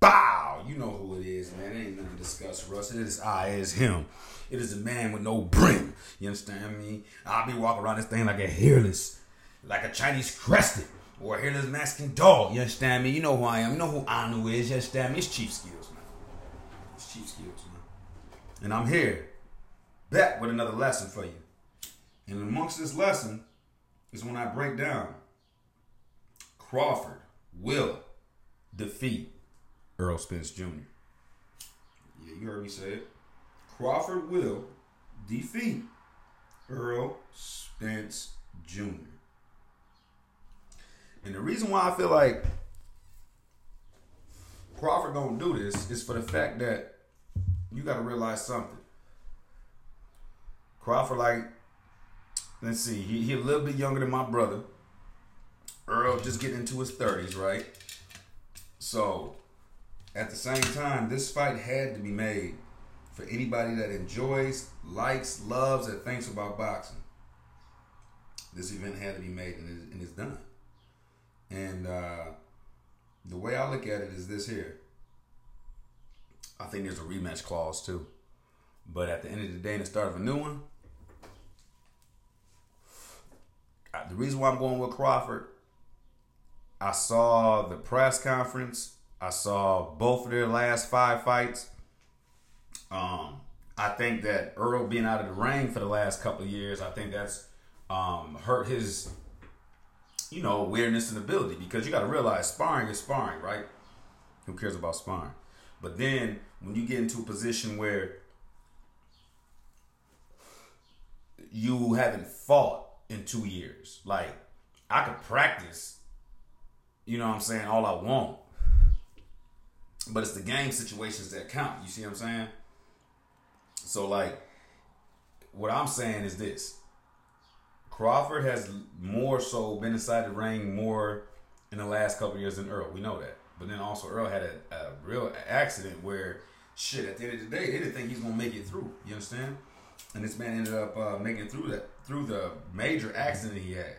Bow! You know who it is, man. It ain't nothing to discuss, Russ. It is I, it is him. It is a man with no brim. You understand me? I'll be walking around this thing like a hairless, like a Chinese crested, or a hairless Mexican dog. You understand me? You know who I am. You know who Anu is. You understand me? It's Chief Skillz, man. It's Chief Skillz, man. And I'm here, back with another lesson for you. And amongst this lesson is when I break down Crawford will defeat Earl Spence Jr. Yeah, you heard me say it. Crawford will defeat Earl Spence Jr. And the reason why I feel like Crawford gonna do this is for the fact that you gotta realize something. Crawford, like, let's see, he, he a little bit younger than my brother. Earl just getting into his 30s, right? So, at the same time, this fight had to be made for anybody that enjoys, likes, loves, and thinks about boxing. This event had to be made and it's, done. And uh, the way I look at it is this here. I think there's a rematch clause too. But at the end of the day, in the start of a new one, the reason why I'm going with Crawford, I saw the press conference. I saw both of their last five fights. Um, I think that Earl being out of the ring for the last couple of years, I think that's um, hurt his, you know, awareness and ability because you got to realize sparring is sparring, right? Who cares about sparring? But then when you get into a position where you haven't fought in two years, like I could practice, you know what I'm saying, all I want. But it's the game situations that count. You see what I'm saying? So like what I'm saying is this. Crawford has more so been inside the ring more in the last couple years than Earl. We know that. But then also Earl had a, a real accident where shit at the end of the day they didn't think he's gonna make it through. You understand? And this man ended up uh, making through that through the major accident he had.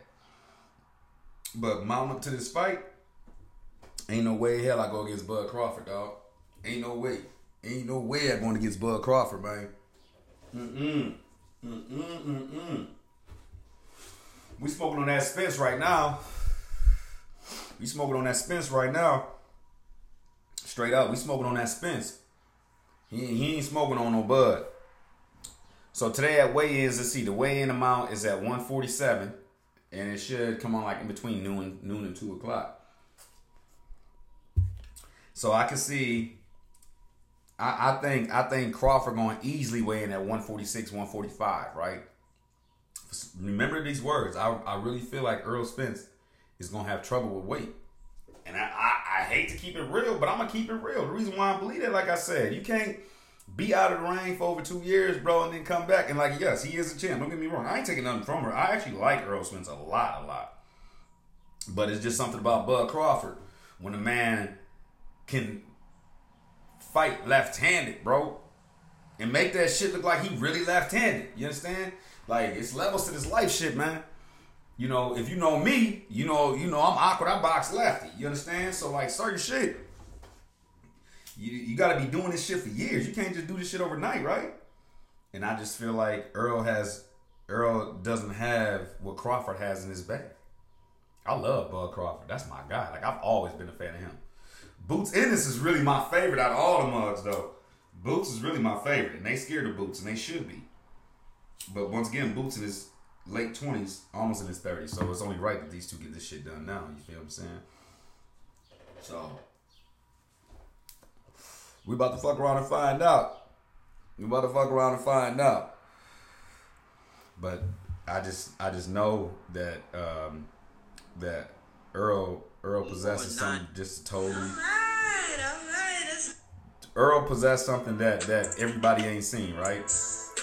But mounting up to this fight, ain't no way hell I go against Bud Crawford, dog. Ain't no way. Ain't no way I'm going against Bud Crawford, man. Mm-mm. Mm-mm, mm-mm. We smoking on that Spence right now. We smoking on that Spence right now. Straight up, we smoking on that Spence. He, he ain't smoking on no Bud. So today at weigh-ins, let's see, the weigh-in amount is at 147. And it should come on like in between noon, noon and 2 o'clock. So I can see I, I think I think Crawford going easily weigh in at 146, 145, right? Remember these words. I, I really feel like Earl Spence is gonna have trouble with weight. And I, I, I hate to keep it real, but I'm gonna keep it real. The reason why I believe that, like I said, you can't be out of the ring for over two years, bro, and then come back and like, yes, he is a champ. Don't get me wrong. I ain't taking nothing from her. I actually like Earl Spence a lot, a lot. But it's just something about Bud Crawford when a man can fight left-handed, bro, and make that shit look like he really left-handed. You understand? Like it's levels to this life shit, man. You know, if you know me, you know, you know I'm awkward. I box lefty. You understand? So like certain shit, you you got to be doing this shit for years. You can't just do this shit overnight, right? And I just feel like Earl has Earl doesn't have what Crawford has in his bag. I love Bud Crawford. That's my guy. Like I've always been a fan of him. Boots Ennis is really my favorite out of all the mugs, though. Boots is really my favorite, and they scared of Boots, and they should be. But once again, Boots in his late twenties, almost in his thirties, so it's only right that these two get this shit done now. You feel what I'm saying? So we about to fuck around and find out. We about to fuck around and find out. But I just I just know that um, that Earl Earl possesses something just totally. Earl possessed something that that everybody ain't seen, right?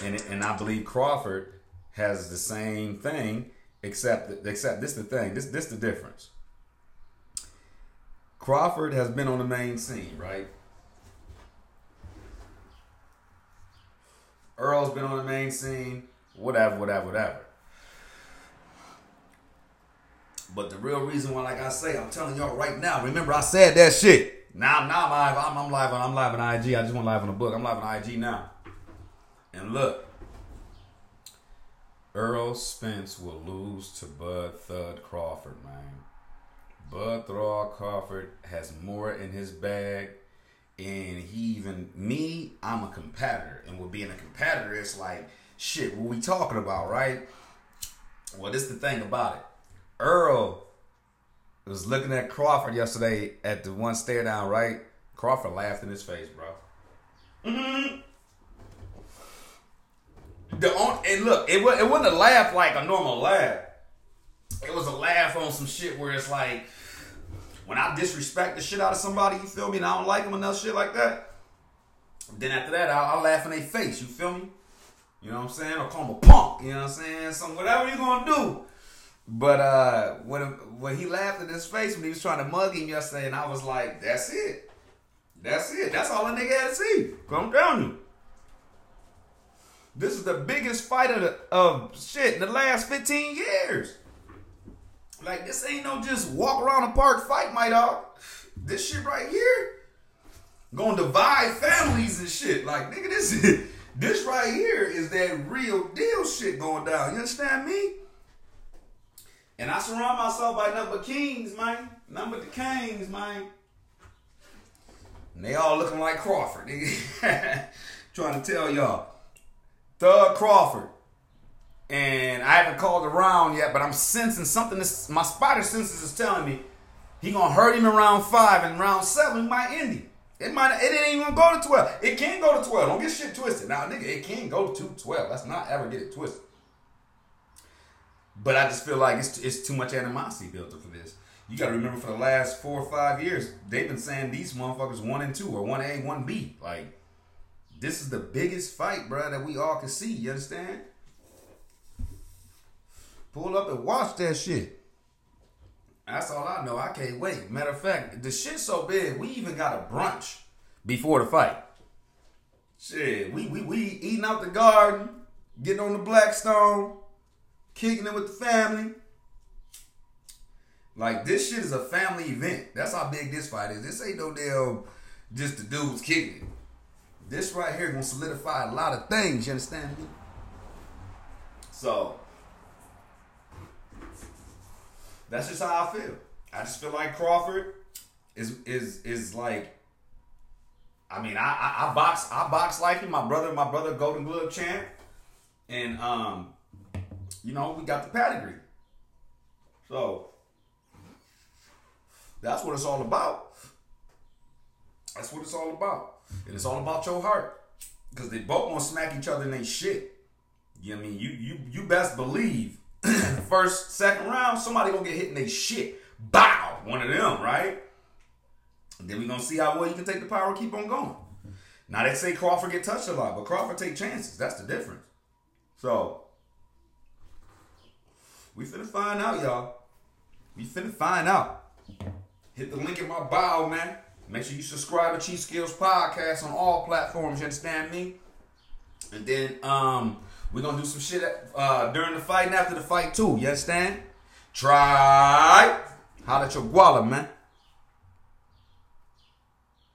And and I believe Crawford has the same thing, except except this the thing. This this the difference. Crawford has been on the main scene, right? Earl's been on the main scene, whatever, whatever, whatever. But the real reason why, like I say, I'm telling y'all right now, remember I said that shit. Now, now I'm live. I'm, I'm live on. I'm live on IG. I just went live on the book. I'm live on IG now. And look, Earl Spence will lose to Bud Thud Crawford, man. Bud Thud Crawford has more in his bag, and he even me. I'm a competitor, and with being a competitor, it's like shit. What we talking about, right? Well, this is the thing about it. Earl was looking at Crawford yesterday at the one stare down, right? Crawford laughed in his face, bro. Mm-hmm. The on, and look, it, it wasn't a laugh like a normal laugh. It was a laugh on some shit where it's like, when I disrespect the shit out of somebody, you feel me, and I don't like them enough shit like that, then after that, I'll, I'll laugh in their face, you feel me? You know what I'm saying? Or call them a punk, you know what I'm saying? Some whatever you're gonna do. But uh, when when he laughed in his face when he was trying to mug him yesterday, and I was like, "That's it, that's it, that's all a nigga had to see." Come down you. This is the biggest fight of, the, of shit in the last 15 years. Like this ain't no just walk around the park fight, my dog. This shit right here gonna divide families and shit. Like nigga, this this right here is that real deal shit going down. You understand me? And I surround myself by number kings, man. Number the kings, man. And they all looking like Crawford. Trying to tell y'all. Thug Crawford. And I haven't called around yet, but I'm sensing something. My spider senses is telling me he gonna hurt him in round five and round seven might end him. It might it ain't even gonna go to 12. It can go to 12. Don't get shit twisted. Now, nigga, it can go to 12. Let's not ever get it twisted. But I just feel like it's it's too much animosity built up for this. You got to remember, for the last four or five years, they've been saying these motherfuckers one and two or one A, one B. Like this is the biggest fight, bro, that we all can see. You understand? Pull up and watch that shit. That's all I know. I can't wait. Matter of fact, the shit's so big, we even got a brunch before the fight. Shit, we we we eating out the garden, getting on the Blackstone kicking it with the family. Like this shit is a family event. That's how big this fight is. This ain't no damn just the dudes kicking it. This right here gonna solidify a lot of things. You understand me? So that's just how I feel. I just feel like Crawford is is is like. I mean, I, I I box I box like him. My brother, my brother, Golden Glove champ, and um, you know, we got the pedigree. So that's what it's all about. That's what it's all about. And it's all about your heart. Because they both gonna smack each other in their shit. You know I mean? You you you best believe first, second round, somebody gonna get hit in their shit. Bow! One of them, right? And then we gonna see how well you can take the power and keep on going. Now they say Crawford get touched a lot, but Crawford take chances. That's the difference. So we finna find out, y'all. We finna find out. Hit the link in my bio, man. Make sure you subscribe to Chief Skillz Podcast on all platforms. You understand me? And then um, we're gonna do some shit uh, during the fight and after the fight too. You understand? Try. Holla at your guala, man.